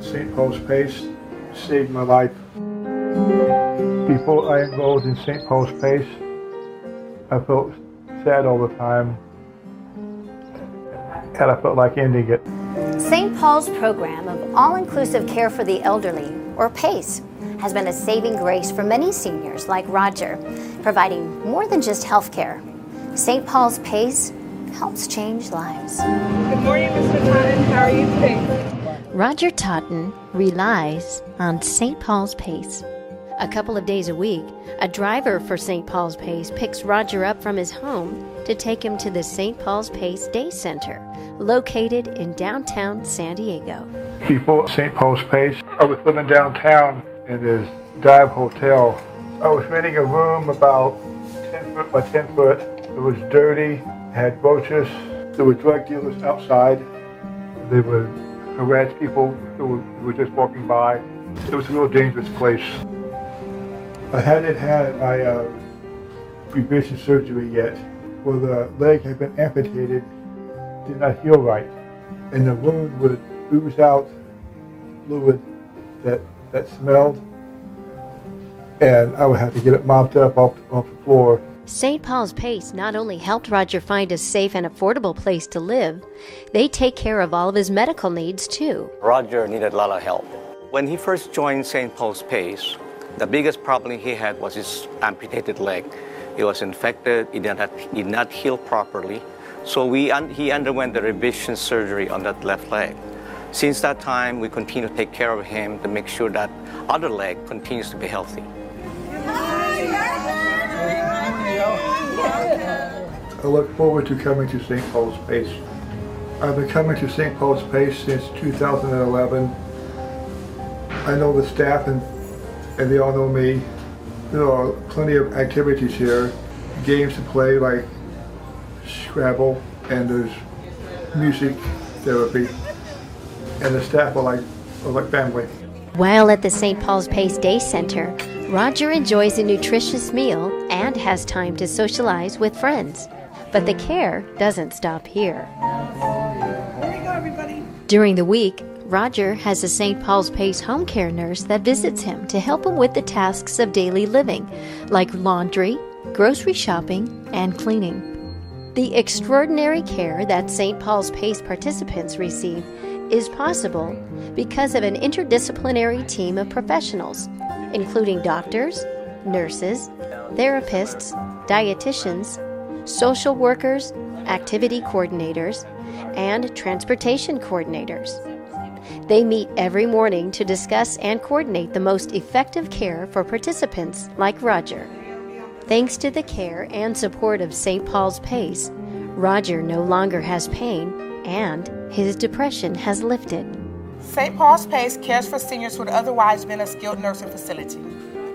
St. Paul's Pace saved my life. Before I enrolled in St. Paul's Pace, I felt sad all the time, and I felt like ending it. St. Paul's program of all inclusive care for the elderly, or PACE, has been a saving grace for many seniors like Roger, providing more than just health care. St. Paul's PACE helps change lives. Good morning, Mr. Totten. How are you today? Roger Totten relies on St. Paul's Pace. A couple of days a week, a driver for St. Paul's Pace picks Roger up from his home to take him to the St. Paul's Pace Day Center, located in downtown San Diego. Before St. Paul's Pace, I was living downtown in this dive hotel. I was renting a room about 10 foot by 10 foot. It was dirty, had roaches. There were drug dealers outside. They would harass people who were, just walking by. It was a real dangerous place. I hadn't had my uh, revision surgery yet. Where the leg had been amputated, did not heal right. And the wound would ooze out fluid that, that smelled. And I would have to get it mopped up off, off the floor. St. Paul's Pace not only helped Roger find a safe and affordable place to live, they take care of all of his medical needs too. Roger needed a lot of help. When he first joined St. Paul's Pace, the biggest problem he had was his amputated leg. It was infected, it did not, did not heal properly, so we he underwent the revision surgery on that left leg. Since that time, we continue to take care of him to make sure that other leg continues to be healthy. I look forward to coming to St. Paul's Pace. I've been coming to St. Paul's Pace since 2011. I know the staff and, and they all know me. There are plenty of activities here, games to play like Scrabble, and there's music therapy. And the staff are like, are like family. While at the St. Paul's Pace Day Center, Roger enjoys a nutritious meal and has time to socialize with friends. But the care doesn't stop here. Here we go, everybody. During the week, Roger has a St. Paul's Pace home care nurse that visits him to help him with the tasks of daily living, like laundry, grocery shopping, and cleaning. The extraordinary care that St. Paul's Pace participants receive is possible because of an interdisciplinary team of professionals, including doctors, nurses, therapists, dietitians, social workers, activity coordinators, and transportation coordinators. They meet every morning to discuss and coordinate the most effective care for participants like Roger. Thanks to the care and support of St. Paul's Pace, Roger no longer has pain and his depression has lifted. St. Paul's Pace cares for seniors who would otherwise been a skilled nursing facility.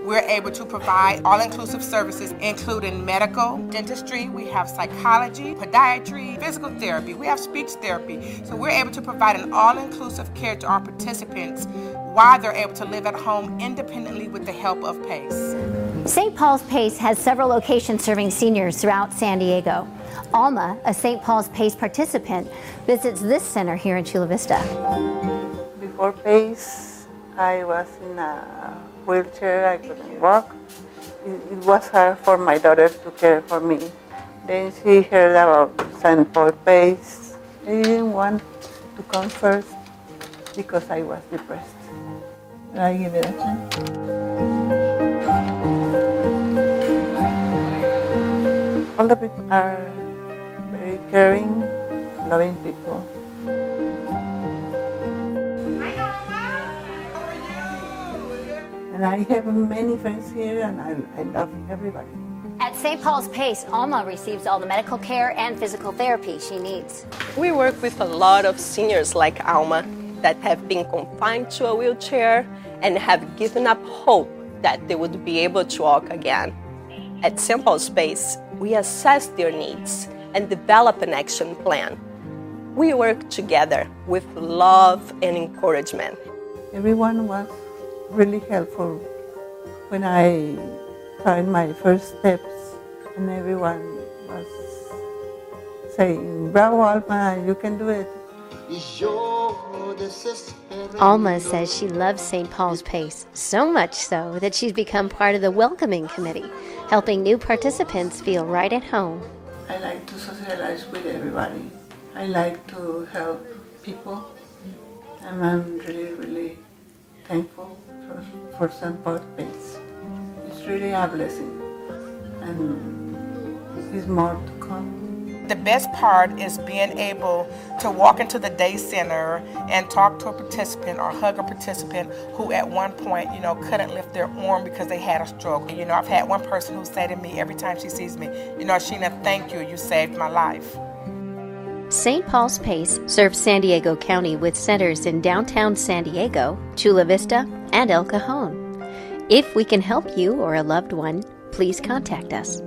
We're able to provide all inclusive services, including medical, dentistry, we have psychology, podiatry, physical therapy, we have speech therapy. So we're able to provide an all inclusive care to our participants while they're able to live at home independently with the help of PACE. St. Paul's Pace has several locations serving seniors throughout San Diego. Alma, a St. Paul's Pace participant, visits this center here in Chula Vista. Before PACE, I was in a wheelchair, I couldn't walk. It, it was hard for my daughter to care for me. Then she heard about St. Paul PACE. I didn't want to come first because I was depressed. But I give it a chance. All the people are very caring, loving people. And I have many friends here and I, I love everybody. At St. Paul's Pace, Alma receives all the medical care and physical therapy she needs. We work with a lot of seniors like Alma that have been confined to a wheelchair and have given up hope that they would be able to walk again. At St. Paul's Pace, we assess their needs and develop an action plan. We work together with love and encouragement. Everyone was really helpful when I tried my first steps, and everyone was say, bravo, Alma, you can do it. Alma says she loves St. Paul's Pace, so much so that she's become part of the welcoming committee, helping new participants feel right at home. I like to socialize with everybody. I like to help people. And I'm really, really thankful for, for St. Pace. It's really a blessing. And there's more to come. The best part is being able to walk into the day center and talk to a participant or hug a participant who at one point, you know, couldn't lift their arm because they had a stroke. You know, I've had one person who say to me every time she sees me, you know, Sheena, thank you, you saved my life. St. Paul's Pace serves San Diego County with centers in downtown San Diego, Chula Vista, and El Cajon. If we can help you or a loved one, please contact us.